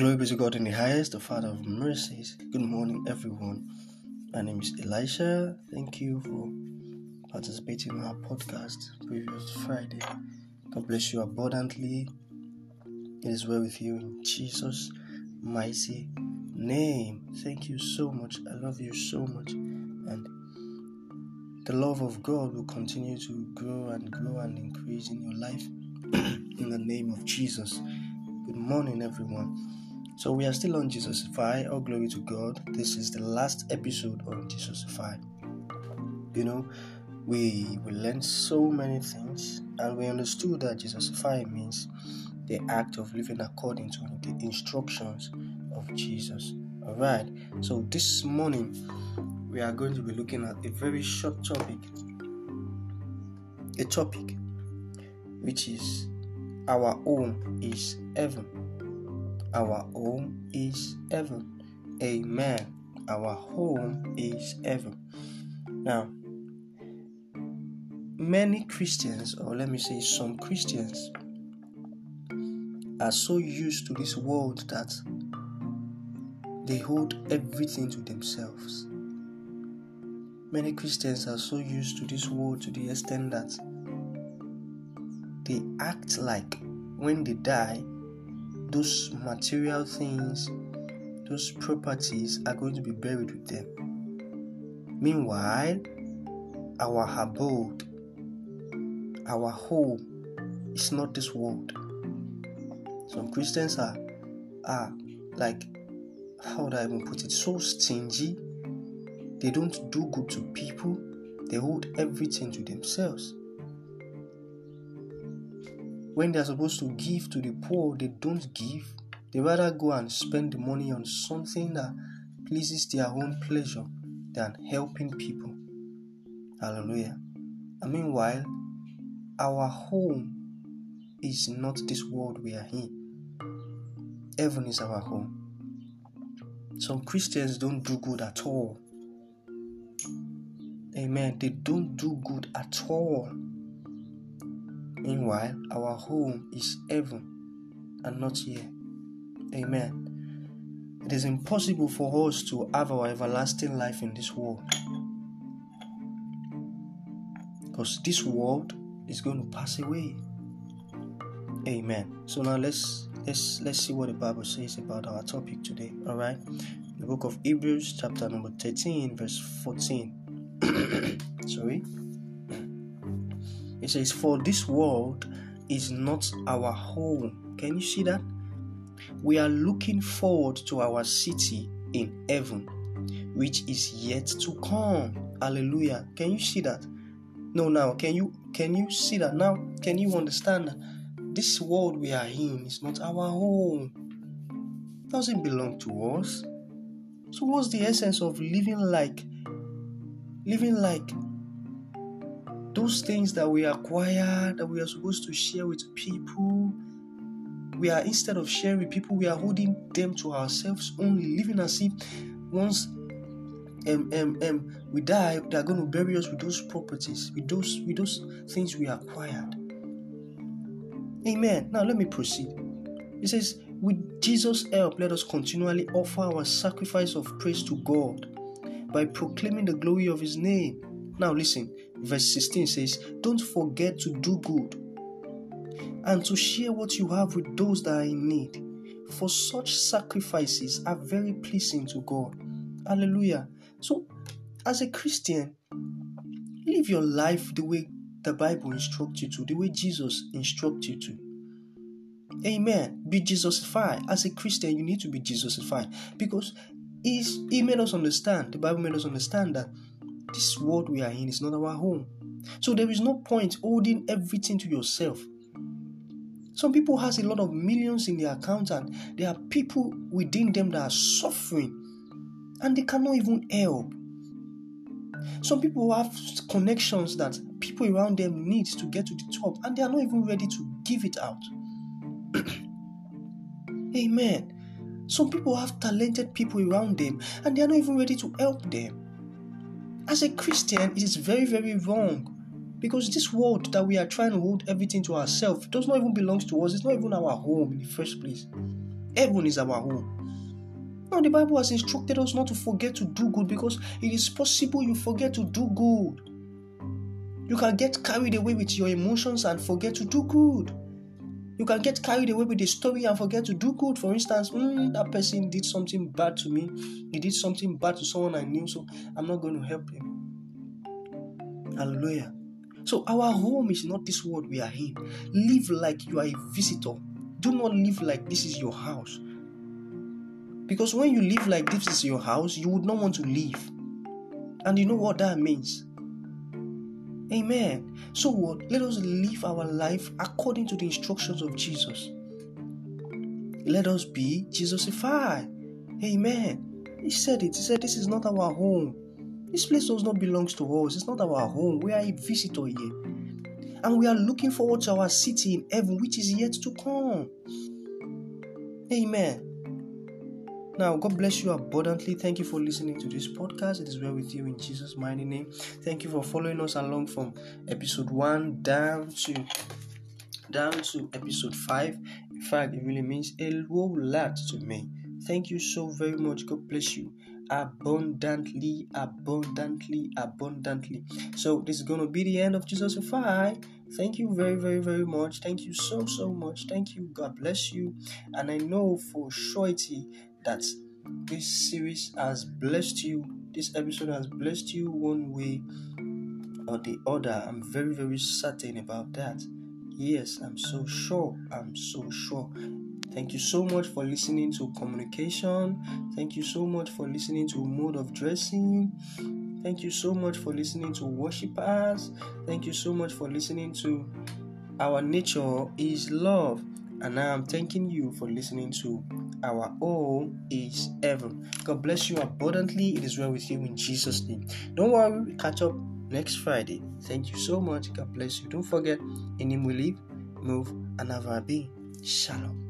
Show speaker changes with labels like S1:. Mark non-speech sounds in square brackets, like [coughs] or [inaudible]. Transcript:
S1: Glory be to God in the highest, the Father of mercies. Good morning, everyone. My name is Elisha. Thank you for participating in our podcast previous Friday. God bless you abundantly. It is well with you in Jesus' mighty name. Thank you so much. I love you so much. And the love of God will continue to grow and grow and increase in your life [clears throat] in the name of Jesus. Good morning, everyone. So, we are still on Jesusify. All glory to God. This is the last episode on Jesusify. You know, we we learned so many things and we understood that Jesusify means the act of living according to the instructions of Jesus. All right. So, this morning we are going to be looking at a very short topic. A topic which is our home is heaven. Our home is heaven. Amen. Our home is heaven. Now, many Christians, or let me say some Christians, are so used to this world that they hold everything to themselves. Many Christians are so used to this world to the extent that they act like when they die, those material things, those properties are going to be buried with them. Meanwhile, our abode, our home is not this world. Some Christians are are like how would I even put it? So stingy. They don't do good to people. They hold everything to themselves. When they are supposed to give to the poor, they don't give. They rather go and spend the money on something that pleases their own pleasure than helping people. Hallelujah. And meanwhile, our home is not this world we are in. Heaven is our home. Some Christians don't do good at all. Amen. They don't do good at all. Meanwhile, our home is heaven and not here. Amen. It is impossible for us to have our everlasting life in this world. Because this world is going to pass away. Amen. So now let's let's let's see what the Bible says about our topic today. All right. The book of Hebrews, chapter number 13, verse 14. [coughs] Sorry. It says, For this world is not our home. Can you see that? We are looking forward to our city in heaven, which is yet to come. Hallelujah. Can you see that? No, now can you can you see that? Now can you understand that this world we are in is not our home? It doesn't belong to us. So what's the essence of living like living like those things that we acquire that we are supposed to share with people we are instead of sharing with people we are holding them to ourselves only living as if once um, um, um, we die they are going to bury us with those properties with those with those things we acquired. Amen. Now let me proceed. It says with jesus help let us continually offer our sacrifice of praise to god by proclaiming the glory of his name. Now, listen, verse 16 says, Don't forget to do good and to share what you have with those that are in need, for such sacrifices are very pleasing to God. Hallelujah. So, as a Christian, live your life the way the Bible instructs you to, the way Jesus instructs you to. Amen. Be Jesusified. As a Christian, you need to be Jesusified because He made us understand, the Bible made us understand that this world we are in is not our home. So there is no point holding everything to yourself. Some people has a lot of millions in their account and there are people within them that are suffering and they cannot even help. Some people have connections that people around them need to get to the top and they are not even ready to give it out. [coughs] Amen. Some people have talented people around them and they are not even ready to help them. As a Christian, it is very, very wrong because this world that we are trying to hold everything to ourselves does not even belong to us. It's not even our home in the first place. Heaven is our home. Now, the Bible has instructed us not to forget to do good because it is possible you forget to do good. You can get carried away with your emotions and forget to do good. You can get carried away with the story and forget to do good. For instance, mm, that person did something bad to me. He did something bad to someone I knew, so I'm not going to help him. Hallelujah. So, our home is not this world we are in. Live like you are a visitor. Do not live like this is your house. Because when you live like this is your house, you would not want to leave. And you know what that means? Amen. So what? Let us live our life according to the instructions of Jesus. Let us be Jesusified. Amen. He said it. He said, This is not our home. This place does not belong to us. It's not our home. We are a visitor here. And we are looking forward to our city in heaven, which is yet to come. Amen. Now, God bless you abundantly. Thank you for listening to this podcast. It is well with you in Jesus' mighty name. Thank you for following us along from episode one down to down to episode five. In fact, it really means a whole lot to me. Thank you so very much. God bless you abundantly, abundantly, abundantly. So this is gonna be the end of Jesus Jesusify. Thank you very, very, very much. Thank you so, so much. Thank you. God bless you. And I know for surety that this series has blessed you. This episode has blessed you one way or the other. I'm very, very certain about that. Yes, I'm so sure. I'm so sure. Thank you so much for listening to communication. Thank you so much for listening to mode of dressing. Thank you so much for listening to worshipers. Thank you so much for listening to Our Nature is Love. And now I'm thanking you for listening to Our All is Heaven. God bless you abundantly. It is well with you in Jesus' name. Don't worry, we catch up next Friday. Thank you so much. God bless you. Don't forget, in Him we live, move, and have our being. Shalom.